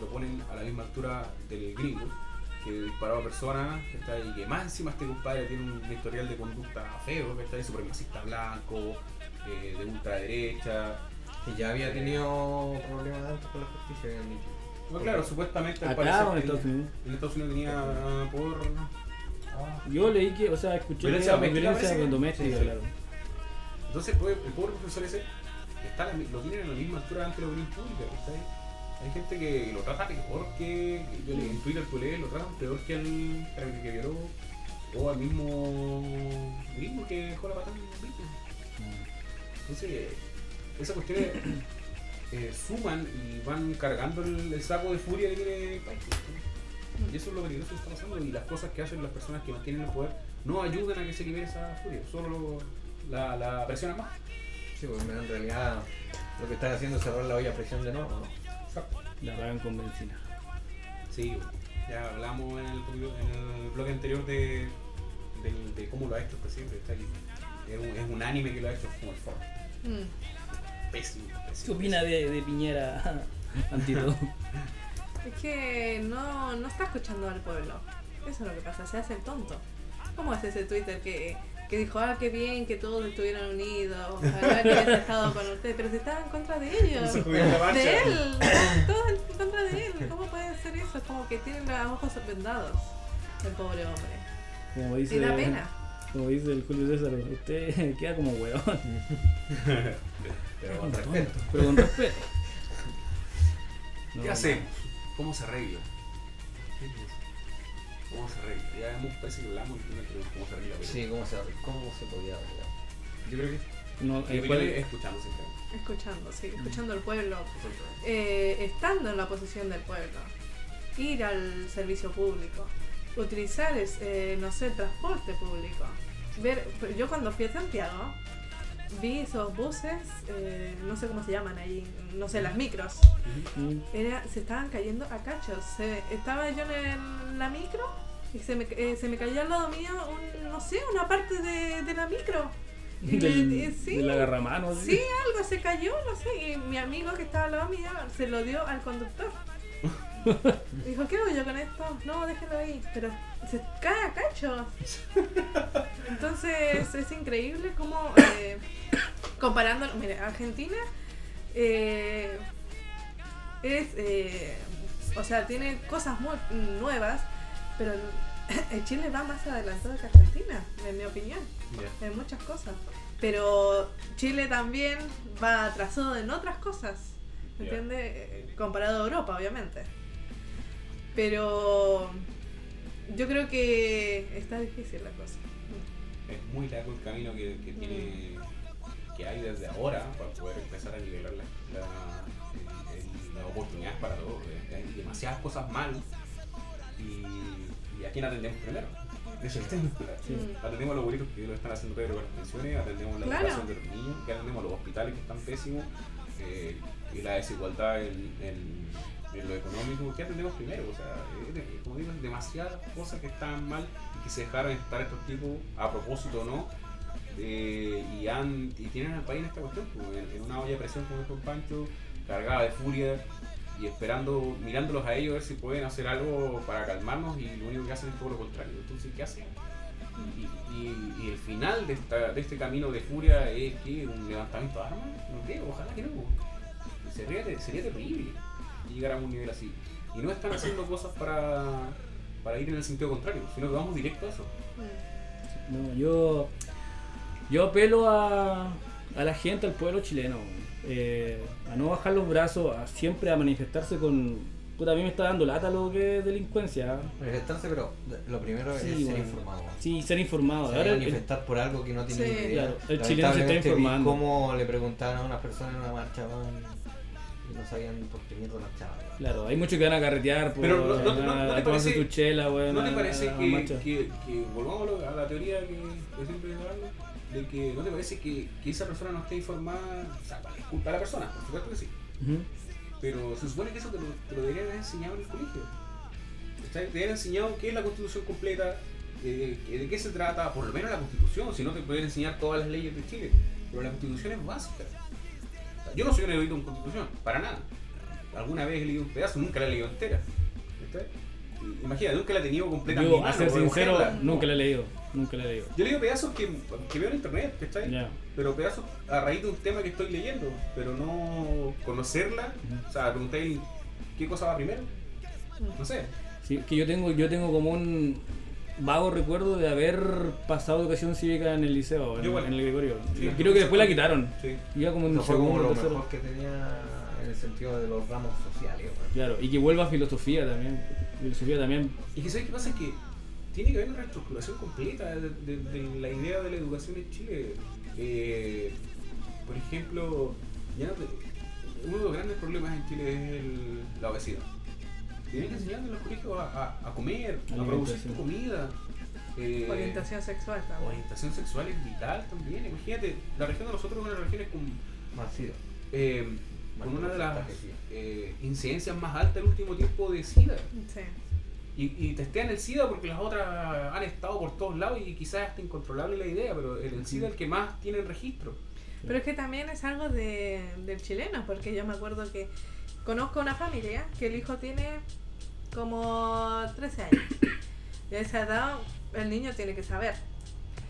lo ponen a la misma altura del gringo que disparó a personas, que está ahí, que más encima este compadre tiene un historial de conducta feo, que está ahí supremacista blanco, eh, de ultraderecha. Que ya había tenido problemas antes con la justicia, habían dicho. Bueno, claro, supuestamente al Acá o en Estados Unidos. en Estados Unidos tenía por ah, Yo leí que, o sea, escuché Violencia que violencia parece. doméstica, Sí, claro. Entonces, pues, el pobre profesor ese está la lo tienen a la misma altura ante la opinión pública. ¿cachai? Hay gente que lo trata peor que. Yo le en Twitter lees, lo tratan peor que al que, que violó o al mismo gringo que dejó la patada en víctima. Entonces, esas cuestiones eh, suman y van cargando el, el saco de furia que tiene el. Y eso es lo peligroso que está pasando y las cosas que hacen las personas que mantienen el poder no ayudan a que se libere esa furia, solo la, la presionan más. Sí, pues en realidad lo que están haciendo es cerrar la olla a presión de nuevo, ¿no? La pagan con benzina. Sí, ya hablamos en el, en el bloque anterior de, cómo lo ha hecho el presidente. Está aquí. Es, un, es un anime que lo ha hecho como el Ford. Mm. Pésimo, ¿Qué pésimo. opina de, de Piñera ante todo? Es que no, no está escuchando al pueblo. Eso es lo que pasa, se hace el tonto. ¿Cómo es ese Twitter que, que dijo, ah, qué bien que todos estuvieran unidos, ojalá que hubiese estado con ustedes, pero se estaba en contra de ellos? De él, todos en contra de él. ¿Cómo puede ser eso? Es como que tienen los ojos vendados, el pobre hombre. Como dice, Y da pena. Como dice el Julio César, usted queda como hueón. Pero con respeto. Pero con respeto. No, ¿Qué hacemos? ¿Cómo se arregla? ¿Cómo se arregla? Ya hemos parece que hablamos y pero cómo se arregla. Sí, ¿cómo se, cómo se podía arreglar? Yo creo que No, mi eh, opinión ¿cuál- es escuchando siempre. Escuchando, sí, escuchando al pueblo, eh, estando en la posición del pueblo, ir al servicio público, utilizar, es- eh, no sé, el transporte público. Ver, yo cuando fui a Santiago, vi esos buses, eh, no sé cómo se llaman ahí, no sé, las micros. Era, se estaban cayendo a cachos. Se- estaba yo en la micro y se me, eh, se me cayó al lado mío, un, no sé, una parte de, de la micro. Del, eh, sí, del agarramano. así. Sí, algo se cayó, no sé, y mi amigo que estaba al lado mío se lo dio al conductor. Dijo, ¿qué hago yo con esto? No, déjalo ahí, pero se cae a cachos. Entonces es increíble cómo, eh, comparando, mire, Argentina eh, es, eh, o sea, tiene cosas muy nuevas, pero el Chile va más adelantado que Argentina, en mi opinión en muchas cosas. Pero Chile también va atrasado en otras cosas. ¿entiendes? Eh, Comparado a Europa, obviamente. Pero yo creo que está difícil la cosa. es muy largo el camino que, que tiene que hay desde ahora para poder empezar a nivelar la, la- las oportunidades para todos. eh. Hay demasiadas cosas mal y, y a quién atendemos primero. Ese es el tema. Sí. Mm. Atendemos a los abuelitos que lo están haciendo Pedro con las pensiones, atendemos la Claro. educación de los niños, que atendemos a los hospitales que están pésimos eh, y la desigualdad en, en- en lo económico. ¿Qué atendemos primero? O sea, de- como digo, demasiadas cosas que están mal y que se dejaron estar estos tipos a propósito o no. eh, y, han, y tienen al país en esta cuestión, pues, en, una olla de presión como dijo Pancho, cargada de furia y esperando, mirándolos a ellos a ver si pueden hacer algo para calmarnos y lo único que hacen es todo lo contrario. Entonces, ¿qué hacen? Y el final de, esta, de este camino de furia es que un levantamiento de armas, no creo, ojalá que no. sería, sería terrible llegar a un nivel así. Y no están haciendo cosas para, para ir en el sentido contrario, sino que vamos directo a eso. No, yo, yo apelo a, a la gente, al pueblo chileno, eh, a no bajar los brazos, a siempre a manifestarse con... Puta, a mí me está dando lata lo que es delincuencia. Manifestarse, pero lo primero Sí, es ser informado. Sí, ser informado. Se Ahora el- manifestar por algo que no tiene Sí. idea. Claro, el chileno se está informando. cómo le preguntaban a unas personas en una marcha no sabían por qué mierda marchaban. Claro, hay muchos que van a carretear por Pero no- no- no- a- no a tomarse tu chela, weón, ¿No te parece a que, marcha. que, que volvamos a, la teoría que, que siempre hablo? De que no te parece que, que esa persona no esté informada, o sea, es culpa de la persona, por supuesto que sí. Pero se supone que eso te lo, te lo deberían haber enseñado en el colegio. Te deberían enseñado qué es la constitución completa, eh, de qué se trata, por lo menos la constitución, si no te pueden enseñar todas las leyes de Chile. Pero la constitución es básica. Yo no soy un erudito en constitución, para nada. Alguna vez he leído un pedazo, nunca la he leído entera. Y- Imagina, nunca la he tenido completa en mi Yo, a ser sincero, cogerla. nunca la he leído. Nunca la he leído. Yo he leído pedazos que, que veo en internet, ¿cachai? Ya. Pero pedazos a raíz de un tema que estoy leyendo, pero no conocerla. O sea, preguntáis qué cosa va primero. No sé. Sí, que yo tengo, yo tengo como un vago recuerdo de haber pasado educación cívica en el liceo, en, Yo igual. en el Gregorio. Sí, Creo que después la quitaron. Sí. Iba como en Eso fue como lo tercero. mejor que tenía en el sentido de los ramos sociales. Claro, y que vuelva a filosofía también. Filosofía también. Y que sabes qué pasa que tiene que haber una reestructuración completa de, de- de la idea de la educación en Chile. Eh, por ejemplo, ya no te- uno de los grandes problemas en Chile es el- la obesidad. Tienen que enseñar en los colegios a, a- a comer, a producir tu comida. Eh, Orientación sexual también. orientación sexual es vital también. Imagínate, la región de nosotros es una de las regiones con, eh, con una de las eh, incidencias más altas del último tiempo de SIDA. Sí. Y, y testean el SIDA porque las otras han estado por todos lados y quizás hasta incontrolable la idea, pero el, el SIDA es el que más tiene el registro. Pero es que también es algo de, del chileno, porque yo me acuerdo que conozco una familia que el hijo tiene como 13 años. Y a esa edad el niño tiene que saber.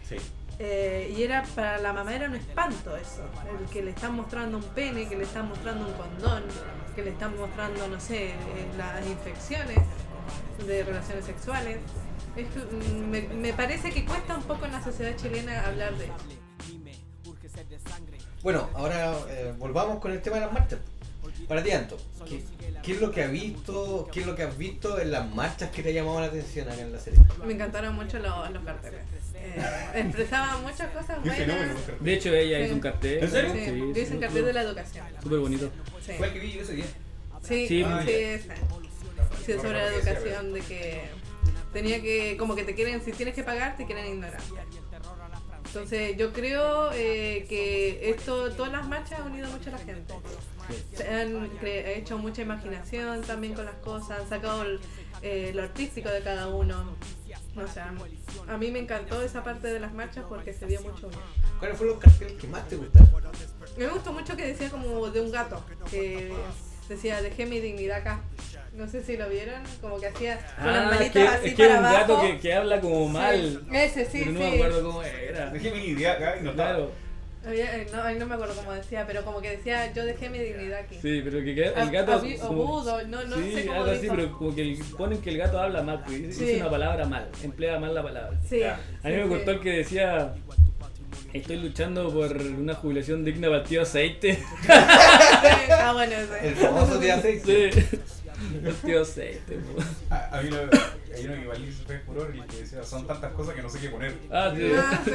Sí. Eh, y era para la mamá era un espanto eso, el que le están mostrando un pene, que le están mostrando un condón, que le están mostrando, no sé, eh, las infecciones de relaciones sexuales. Es que, mm, me, me parece que cuesta un poco en la sociedad chilena hablar de eso. Bueno, ahora eh, volvamos con el tema de las marchas. Para ti, Anto, ¿qué, qué es lo que has visto, qué es lo que has visto en las marchas que te ha llamado la atención acá en la serie? Me encantaron mucho los, los carteles. Eh, expresaban muchas cosas buenas. De hecho, ella Sí. hizo un cartel. ¿En serio? Sí, yo hice un cartel de la educación. Súper bonito. Sí, Fue el que vi yo ese día. sí, Sí, sí, ah, sí, sí. Sí, sobre la educación, de que tenía que, como que te quieren, si tienes que pagar, te quieren ignorar. Entonces yo creo eh, que esto, todas las marchas han unido mucho a la gente. Se han hecho mucha imaginación también con las cosas, han sacado el- eh, lo artístico de cada uno. O sea, a mí me encantó esa parte de las marchas porque se vio mucho bien. ¿Cuáles fueron los carteles que más te gustaron? Me gustó mucho que decía como de un gato, que decía dejé mi dignidad acá. No sé si lo vieron, como que hacía con las Ah, manitas que, así es que es para un abajo. gato que, que habla como mal. Sí, ese sí, pero no sí. me acuerdo cómo era. Dejé mi idea acá y no. Claro, Había- eh, no, ay, no me acuerdo cómo decía, pero como que decía yo dejé mi dignidad aquí. sí, pero que queda- Ah, el gato. como- agudo, no- no sí, sé cómo algo así, dijo. pero como que el- ponen que el gato habla mal, pues, dice, Sí. una palabra mal, emplea mal la palabra. Sí, Ya. A mí me sí, gustó sí. el que decía: Estoy luchando por una jubilación digna para el tío aceite. Sí, ah, bueno, ese. El famoso de aceite. Sí. El tío aceite. A, a mí lo, hay uno que igual hizo fue furor y que decía, son tantas cosas que no sé qué poner. Ah, sí. Ah, sí.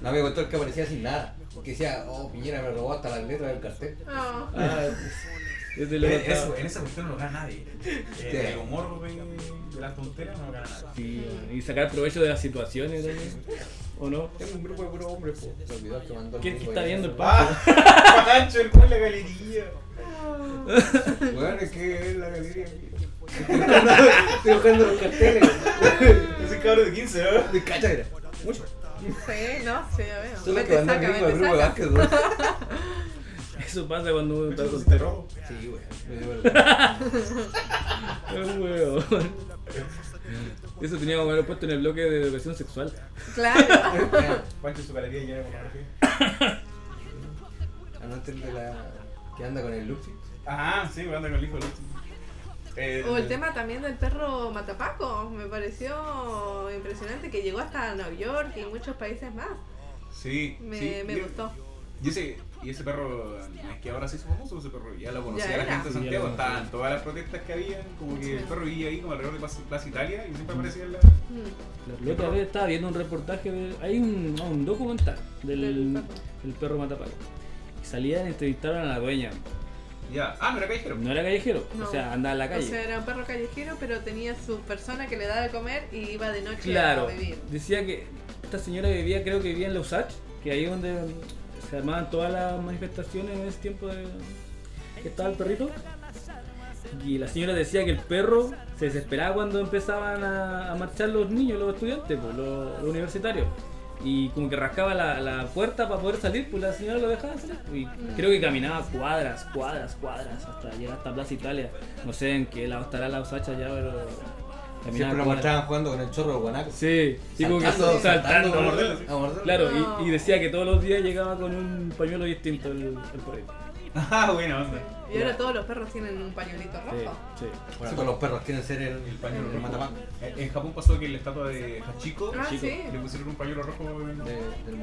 No me gustó el que aparecía sin nada. Que decía, oh, Piñera me robó hasta las letras del cartel. No. Ah, ese lo En, gustaba. eso- en esa cuestión no lo gana nadie. Eh, el humor de, de las tonteras no lo gana nadie. Sí, bueno, y sacar provecho de las situaciones también. ¿O no? Tengo un grupo de puros hombres, po. Se olvidó que mandó el ¿Quién está de- viendo el Pancho? ¡Ah! ¡Pancho, el cual la galería! Bueno, es que es la galería. Estoy buscando los carteles. Ese cabrón de 15, ¿no? De cacha era. Mucho. Sí, no, sí, ya veo. Solo que el saca, grupo de vete, Eso pasa cuando uno está soltero. te robo. Sí, dio vergüenza. Es huevo. Eso teníamos que haber puesto en el bloque de educación sexual. Claro. Pancho su galería llena de pornografía. De la. que anda con el Luxi. Ajá, sí, anda con el hijo del otro. Eh, O el tema también del perro Matapaco, me pareció impresionante que llegó hasta Nueva York y muchos países más. Sí, Me, sí, me gustó. Y ese, y ese perro, no es que ahora se hizo famoso, ese perro ya lo conocía Ya la gente de Santiago, estaban todas las protestas que habían, como que el perro vivía ahí como alrededor de Plaza- Plaza Italia y siempre aparecía en la... Mm. La otra vez estaba viendo un reportaje, de- hay un, no, un documental del, Del perro. del perro Matapaco. Y salían y entrevistaron a la dueña. Ya, ah, no era callejero. No era callejero, No. o sea, andaba en la O calle. sea, era un perro callejero, pero tenía su persona que le daba de comer y iba de noche Claro, a vivir. decía que esta señora vivía, creo que vivía en Lausach, que ahí donde se armaban todas las manifestaciones en ese tiempo de, que estaba el perrito. Y la señora decía que el perro se desesperaba cuando empezaban a, marchar los niños, los estudiantes, pues, los, universitarios. Y como que rascaba la, la puerta para poder salir, pues la señora lo dejaba salir. Y creo que caminaba cuadras, cuadras, cuadras hasta llegar hasta Plaza Italia. No sé en qué lado estará la Usacha ya, pero Siempre lo mostraban jugando con el chorro de guanaco. Sí, sí, como que Saltando, saltando. saltando, a morderlo, sí. a morderlo. Claro, No. y, y decía que todos los días llegaba con un pañuelo distinto el, el perrito. Ah, buena onda. Y ahora todos los perros tienen un pañuelito Sí, rojo. sí. Bueno, todos los perros quieren ser el, El pañuelo el rojo. matapaco. En en Japón pasó que la estatua de Hachiko Ah, chico. sí. le pusieron un pañuelo rojo. de- del.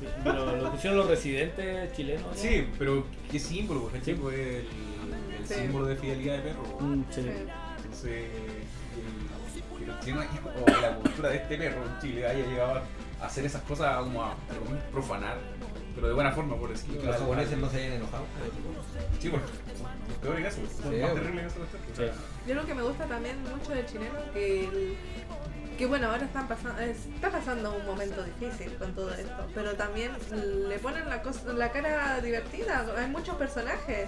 Sí, Pero lo pusieron los residentes chilenos. ¿no? Sí, pero qué símbolo, Hachiko es el, el Sí. símbolo de fidelidad de perro. Mm, sí. Entonces, el, que los chilenos, o la cultura de este perro en Chile haya llegado a hacer esas cosas como a, a profanar, pero de buena forma, por decirlo. Los Al- japoneses no se hayan enojado. Sí, son los peores eso, son Sí, más bueno. terribles los perros. Sí. Yo lo que me gusta también mucho del chileno que el- que bueno ahora están pasando está pasando un momento difícil con todo esto pero también le ponen la cosa la cara divertida hay muchos personajes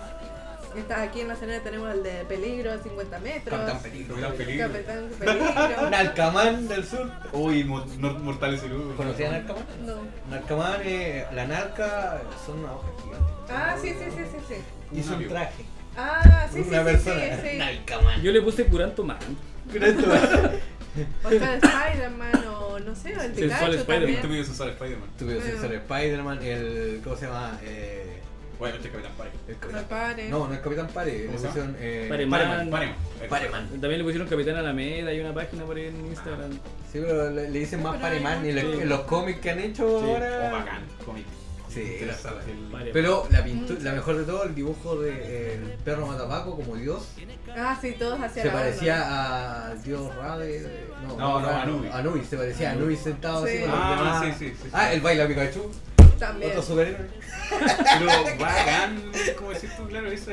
está aquí en la escena tenemos el de peligro 50 metros Capitán Peligro. Capitán Peligro. Capitán Peligro Nalcamán del sur. Uy, mortales y luz. ¿Conocían Nalcamán? no Narcamán, eh, la narca son una hoja gigante. ah sí sí sí sí sí Hizo un traje. ah sí sí una sí, persona. sí, sí. Nalcamán. Yo le puse Curanto Man. o sea Spider-Man o no sé o el Sensual Spider-Man. Este video sensual Spider-Man. Tuve Bueno. ser Spider-Man, el. ¿Cómo se llama? Eh, Bueno, este es Capitán Pare. el no Capitán. pare No, no es Capitán Pare. Le ¿Cómo se pusieron. Eh, Pareman. Pareman. Pareman. Pareman. También le pusieron Capitán Alameda, hay una página por ahí en Instagram. Sí, pero le, le dicen más Pero hay Pareman. Y mucho. en los cómics que han hecho Sí. ahora. Oh, bacán, cómic. Sí, el- Pareman. Pero la pintura, la mejor de todo, el dibujo del perro matapaco como dios, ah sí todos hacia se la parecía al dios Ra de. de- no, No, no, Ra, Anubis. Anubis, se parecía a Anubis sentado Sí. así con los Ah, demás. sí, sí, sí, sí. Ah, el baila Pikachu, también otro superhéroe. Pero bacán, como decís tú, claro, ese,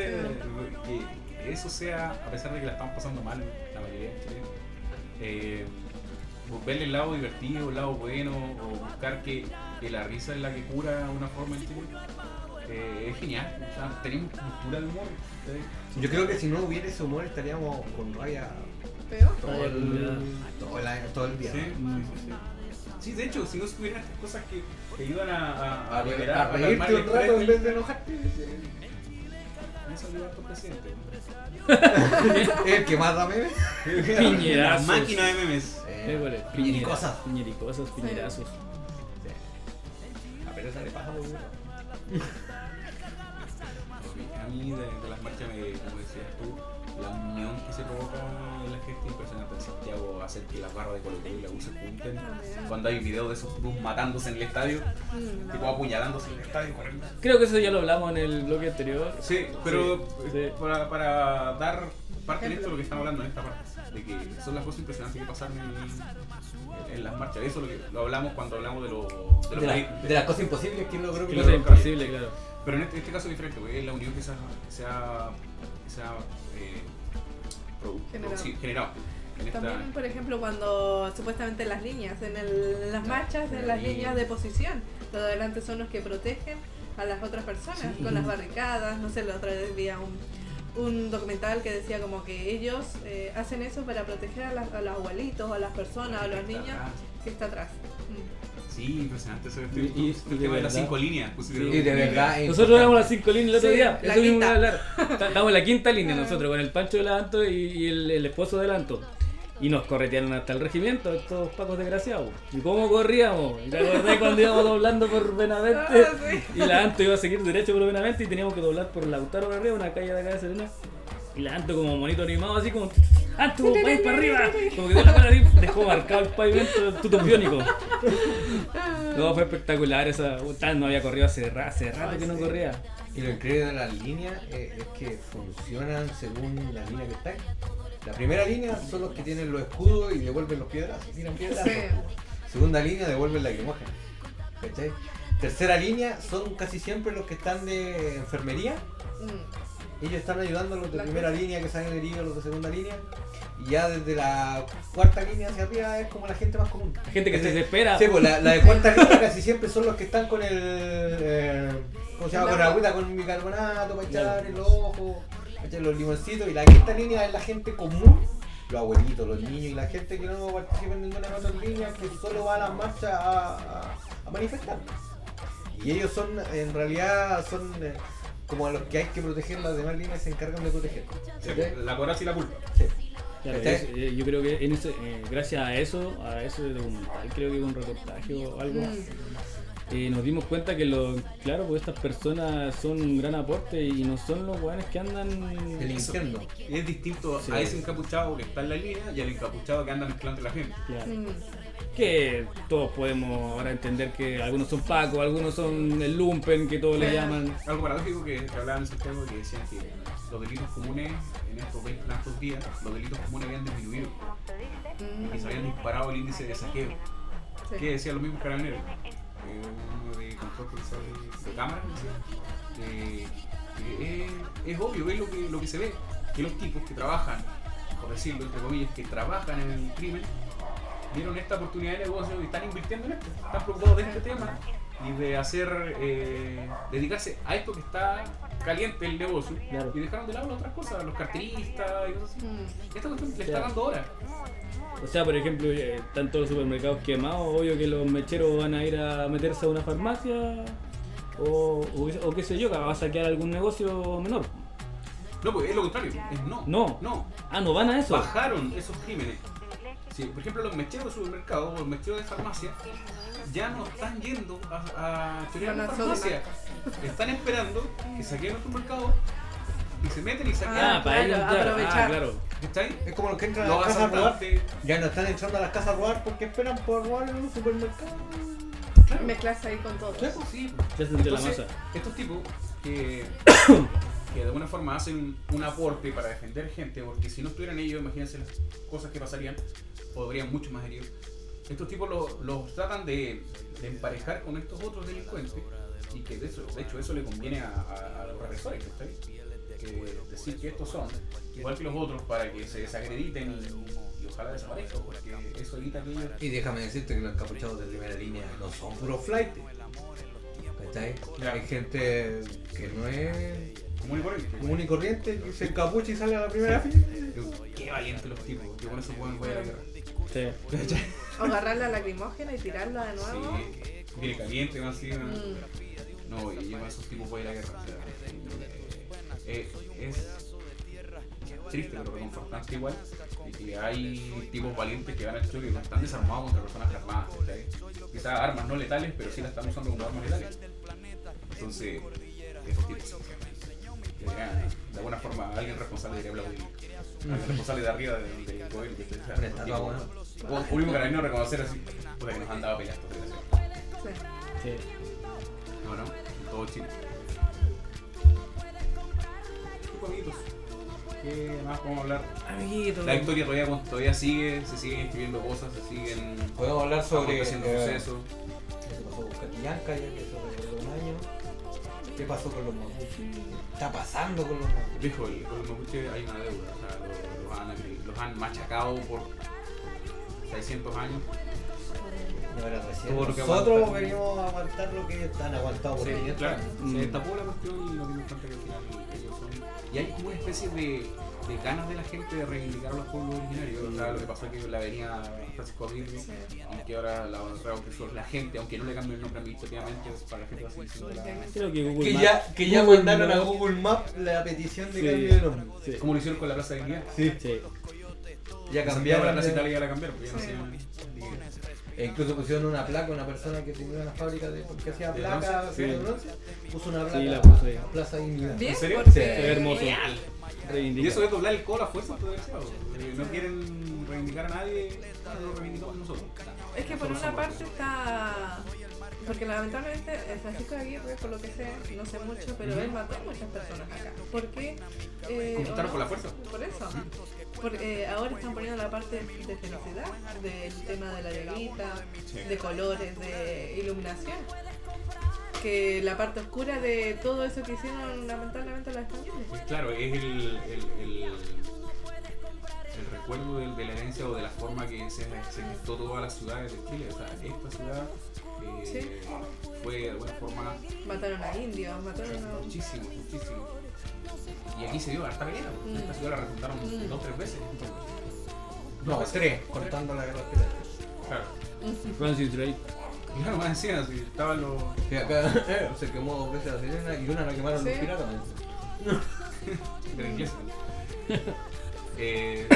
que eso sea, a pesar de que la estamos pasando mal, la mayoría de chilenos, eh, verle el lado divertido, el lado bueno, o buscar que, que la risa es la que cura una forma en Chile, eh, es genial. O sea, tenemos cultura de humor. ¿sí? Yo creo que si no hubiera ese humor estaríamos con peor todo el, todo el, todo el Sí, día. sí, sí, sí. Sí, de hecho, si no estuvieran estas cosas que, que ayudan a, a, A, liberar, a reírte calmar el un rato en vez de enojarte. Eso ayuda a tu presidente. El que más da meme. Piñerazos. La máquina de memes. Eh, ¿cuál es? Piñericosas. Piñericosas, piñerazos. A pereza le pasa, pues, A mí de, hacer que las barras de Colo Colo y la U se junten. Cuando hay videos de esos clubes matándose en el estadio, Mm, tipo apuñalándose en el estadio. Creo que eso ya lo hablamos en el bloque anterior. Sí, pero Sí, eh, sí. Para, para dar parte de esto lo que estamos hablando en esta parte, de que son las cosas impresionantes que pasaron en, en las marchas. Eso lo, que, lo hablamos cuando hablamos de, lo, de, los De, países- la- de las cosas imposibles que no creo que Que Claro, lo lo sea imposible, claro. Pero en este, este caso es diferente, porque es la unión que se ha, que se ha, que se ha, eh, produ- Generado. sí, generado. Esta, También, por ejemplo, cuando supuestamente las líneas, en, el- en las marchas, en las líneas de posición, los de adelante son los que protegen a las otras personas Sí. con las barricadas. No sé, la otra vez vi a un, un documental que decía como que ellos eh, hacen eso para proteger a, las- a los abuelitos, a las personas, a los niños que está atrás. Mm. Sí, impresionante eso. Este, Y- y- el de tema de las cinco líneas. pues, Sí. Y de verdad. es Nosotros éramos las cinco líneas el otro Sí, día. la Eso mismo hablar. Estamos en la quinta línea Ah. nosotros, con el Pancho del Anto y, y el, el esposo del Anto. Y nos corretearon hasta el regimiento, estos pacos desgraciados. ¿Y cómo corríamos? ¿Y te acordás cuando íbamos doblando por Benavente? Ah, sí. Y la Anto iba a seguir derecho por Benavente y teníamos que doblar por Lautaro para arriba, una calle de acá de Serena. Y la Anto como monito animado, así como... ¡Anto, vais para arriba! Como que dio la mano así, dejó marcado el pavimento tuto biónico. No, fue espectacular esa... puta, No había corrido hace, hace rato que no corría. Y lo increíble de las líneas eh, es que funcionan según la línea que está. La primera línea son los que tienen los escudos y devuelven los piedras, tiran piedras. Sí. Segunda línea devuelven lacrimógena. ¿Cachai? Tercera línea son casi siempre los que están de enfermería. Mm. Ellos están ayudando a los de La primera línea que salen heridos, a los de segunda línea. Y ya desde la cuarta línea hacia arriba es como la gente más común. La gente que se desespera. Sí, pues la, la de cuarta línea casi siempre son los que están con el. eh, ¿Cómo se llama? Con El la agüita, con bicarbonato para echar Claro. en los limoncitos. Y la quinta línea es la gente común, los abuelitos, los niños y la gente que no participa en ninguna de las otras líneas, que solo va a las marchas a, a- a manifestar. Y ellos son, en realidad, son eh, como a los que hay que proteger, las demás líneas se encargan de proteger. La coraza y la culpa. Sí. Claro, ¿Cachai? es- eh, yo creo que en ese, eh, gracias a eso, a ese documental, creo que un reportaje o algo, Mm. Eh, nos dimos cuenta que lo, claro, pues estas personas son un gran aporte y no son los weones que andan El infierno. Y es distinto Sí. a ese encapuchado que está en la línea y al encapuchado que anda mezclando la gente. Claro. Mm. Que todos podemos ahora entender que algunos son Paco, algunos son el Lumpen, que todos le Sí. llaman. Algo paradójico que, que hablaban en Santiago que decían que los delitos comunes en estos 20 tantos días, los delitos comunes habían disminuido y que se habían disparado el índice de saqueo. Sí. que decían los mismos carabineros. Eh, uno de control de, de que, que es, es obvio, es lo que, lo que se ve, que los tipos que trabajan, por decirlo entre comillas, que trabajan en el crimen, vieron esta oportunidad de negocio y están invirtiendo en esto, están preocupados de este tema y de hacer, eh, dedicarse a esto que está caliente el negocio Claro. y dejaron de lado las otras cosas, los carteristas y cosas así. Mm. Esta cuestión le está dando hora. O sea, por ejemplo, eh, están todos los supermercados quemados, obvio que los mecheros van a ir a meterse a una farmacia o, o, o qué sé yo, que va a saquear algún negocio menor. No, pues es lo contrario, es no. No. No. Ah, no van a eso. bajaron esos crímenes. Sí, por ejemplo, los mecheros de supermercado o los mecheros de farmacia ya no están yendo a, a chorear Van la a farmacia. Están esperando que saquen el supermercado y se meten y saquean. Ah, Ah, para ellos claro, entrar. Ah, aprovechar. claro. ¿Estáis? Es como los que entran a Los las casas a robar. Ya no están entrando a las casas a robar porque esperan por robar en un supermercado. Claro. Mezclarse ahí con todo. Pues, sí. Se hacen de la Entonces, masa. estos tipos que, que de alguna forma hacen un aporte para defender gente, porque si no estuvieran ellos, imagínense las cosas que pasarían, podrían mucho más heridos. Estos tipos los tratan de, de emparejar con estos otros delincuentes y que de, eso, de hecho eso le conviene a, a- a los represores, ¿cachai? Decir que estos son igual que los otros para que se desacrediten y, y ojalá desaparezcan, porque eso evita que ellos... Y déjame decirte que los encapuchados de primera línea no son puro flight. Hay gente que no es Común y corriente. común y corriente, que se encapucha y sale a la primera fila. Qué valientes los tipos, que con eso pueden voy a la guerra. Sí. O agarrar la lacrimógena y tirarla de nuevo. Sí, viene caliente, más así. ¿no? Mm. No, y con esos tipos voy a la guerra. O sea, eh, es triste, pero reconfortante igual, de que hay tipos valientes que van al choque y no están desarmados contra personas armadas. Quizás armas no letales, pero sí las están usando como armas letales. Entonces, esos tipos deberían, de alguna forma, alguien responsable debería aplaudir. Alguien responsable de arriba del del gobierno. ¿cachai? O sea, Una estatua, tipo, bueno. o- Un mismo carabinero reconocer así, puta que nos han dado peleas. Sí. Sí. No, no, en todo Chile. Chicos, amiguitos, ¿qué más podemos hablar? La historia todavía, todavía sigue, se siguen escribiendo cosas, se siguen Podemos hablar sobre aconteciendo eh, sucesos. qué pasó con Catillanca, ya que sobre un año. ¿Qué pasó con los mapuches? ¿Qué está pasando con los mapuches? Dijo, con los mapuches hay una deuda, o sea, los, los han, los han machacado por 600 años. Todo lo que nosotros venimos a aguantar lo que están aguantado por Sí, 500 claro, años. Mm. se destapó la cuestión y nos dimos cuenta que al final ellos son... Y hay como una especie de, de ganas de la gente de reivindicar a los pueblos originarios. O sea, lo que pasó es que la avenida Francisco Sí. aunque ahora la, que son la gente, aunque no le cambien el nombre administrativamente, para la gente va a seguir siendo la... Creo que Google Que Maps- ya, que ya Google mandaron a Google Maps la petición de Sí. cambio de nombre. Sí. Como lo hicieron con la Plaza de Dignidad. Sí. Sí. Ya cambiaron. la Plaza de- Italia ya la cambiaron, pues ya no se Ligueros. E incluso pusieron una placa, una persona que tenía una fábrica de, que hacía ¿De placa, bronce? de bronce, puso una placa Sí, la puso ahí. Plaza Dignidad. Bien, ¿En serio? Sí. Ve hermoso. Y eso es doblar el codo a fuerza, No quieren reivindicar a nadie, bueno, lo reivindicamos nosotros. Es que por una parte está. Porque lamentablemente el Francisco de Aguirre, por lo que sé, no sé mucho, pero él mató a muchas personas acá. ¿Por qué? Eh, por la fuerza. Por eso. Porque eh, ahora están poniendo la parte de felicidad, del tema de la llaguita, Sí. de colores, de iluminación. Que la parte oscura de todo eso que hicieron lamentablemente la están viendo. Claro, es el, el, el, el recuerdo del- de, la herencia o de la forma que se, se gestó todas las ciudades de Chile. O sea, esta ciudad eh, Sí. fue de alguna forma Mataron a indios, mataron a... muchísimo, muchísimo. Y aquí se dio harta pelea. Mm. Esta ciudad la rejuntaron Mm. dos tres veces. No, tres, contando la guerra pirata. Claro. Francis Drake. Claro, más encima, si estaban los. Acá eh, se quemó dos veces la sirena y una la quemaron los Sí. piratas. de la iglesia. Eh,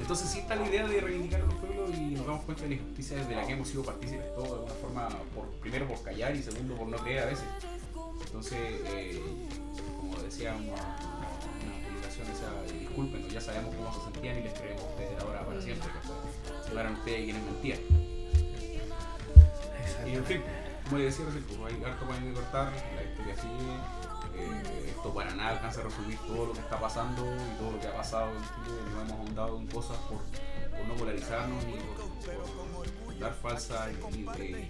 entonces sí está la idea de reivindicar a los pueblos y nos damos cuenta de la injusticia desde la que hemos sido partícipes todos de alguna forma, por, primero por callar y segundo por no creer a veces. Entonces, eh, como decía una, una publicación, esa, disculpen, ya sabemos cómo se sentían y les creemos a ustedes ahora para siempre. Que eran ustedes quienes mentían. Y en fin, como le decía pues, hay harto para cortar, la historia sigue. Eh, esto para nada alcanza a resumir todo lo que está pasando y todo lo que ha pasado en Chile. No hemos ahondado en cosas por, no polarizarnos ni por, dar falsas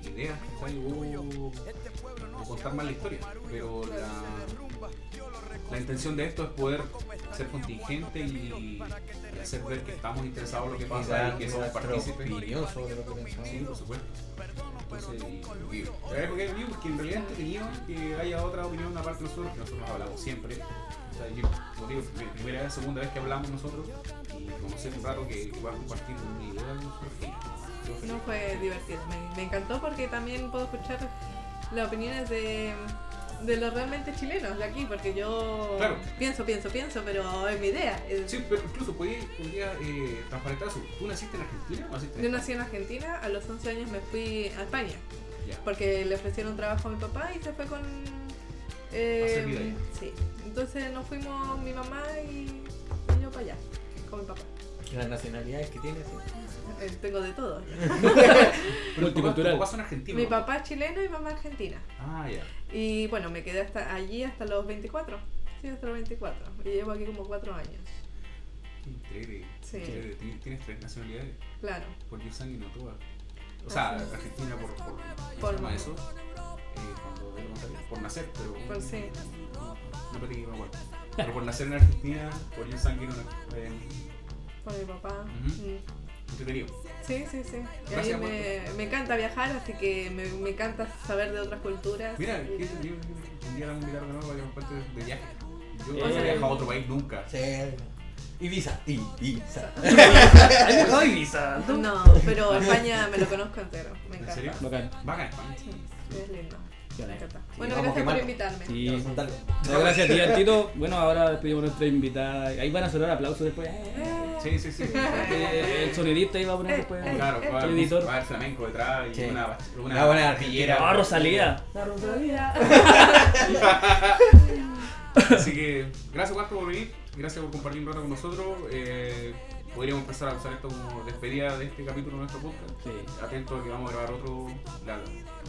ideas. O, contar mal la historia. Pero la, la intención de esto es poder ser contingente y, y hacer ver que estamos interesados en lo que pasa y que somos partícipes. sobre lo que pensamos. Sí, por supuesto. Entonces, y, y, ¿sabes por qué es vivo? Porque en realidad es entretenido que haya otra opinión aparte de nosotros, que nosotros hablamos siempre. O sea, yo, como digo, pri- primera vez, segunda vez que hablamos nosotros y conocer un rato que, que pueda compartir una idea con nosotros. No fue divertido, me, me encantó porque también puedo escuchar las opiniones de, de los realmente chilenos de aquí, porque yo Claro. pienso, pienso, pienso, pero es mi idea. Sí, pero incluso podría, podría eh, transparentar eso. ¿Tú naciste en Argentina o naciste en Yo nací en Argentina, a los 11 años me fui a España, porque le ofrecieron trabajo a mi papá y se fue con... eh, vida sí, entonces nos fuimos mi mamá y yo para allá, con mi papá. Las nacionalidades que tiene, sí. Eh, tengo de todo. Multicultural. Tu papá son argentinos. Mi ¿no? papá es chileno y mamá argentina. Ah, ya. Y bueno, me quedé hasta allí hasta los 24. Sí, hasta los 24. Y llevo aquí como 4 años. Qué Increíble. Sí. Increíble. Tienes- Tienes tres nacionalidades. Claro. Por Dios sangue no todas. O sea, Así. Argentina por, por, ¿cómo Por- se llama eso? Eh, cuando por nacer, pero. Pues sí. No, no que me acuerdo. Pero por nacer en Argentina, por Dios sangue no. Eh, Por mi papá. Mm. entretenido. Sí, sí, sí. Y ahí Gracias, me, me encanta viajar, así que me, me encanta saber de otras culturas. Mira, Y- un día la vamos a invitar de nuevo para cuentes de viaje. Yo no he viajado a otro país nunca. Sí. Ibiza, Ibiza. ¿Has viajado a Ibiza? No, pero España me lo conozco entero. Me ¿En encanta. serio? Bacán. Bacán, España. Es lindo. Bueno, vamos a gracias por invitarme. Sí. No, gracias a ti, Artito. Bueno, ahora despedimos a nuestra invitada. Ahí van a sonar aplausos después. Eh, Sí, sí, sí. Eh, el sonidista iba a poner después. Eh, Claro, va a El haber, editor. va a haber flamenco detrás y Sí. una, una, Una buena artillera. Ah, Rosalía. La Rosalía. Así que gracias Juan por venir, gracias por compartir un rato con nosotros. Eh, podríamos empezar a usar esto como despedida de este capítulo de nuestro podcast. Sí. Atento a que vamos a grabar otro, la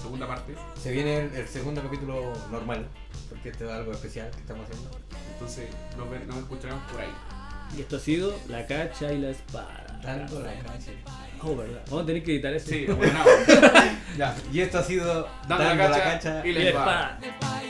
segunda parte. Se viene el, el segundo capítulo normal, porque esto es algo especial que estamos haciendo. Entonces nos, ve- nos escucharemos por ahí. Y esto ha sido La Cacha y la Espada. Dando la gracia. Oh, verdad. Vamos a tener que editar eso. Sí, bueno. Ya, y esto ha sido Dando la cacha y Y la la espada. espada.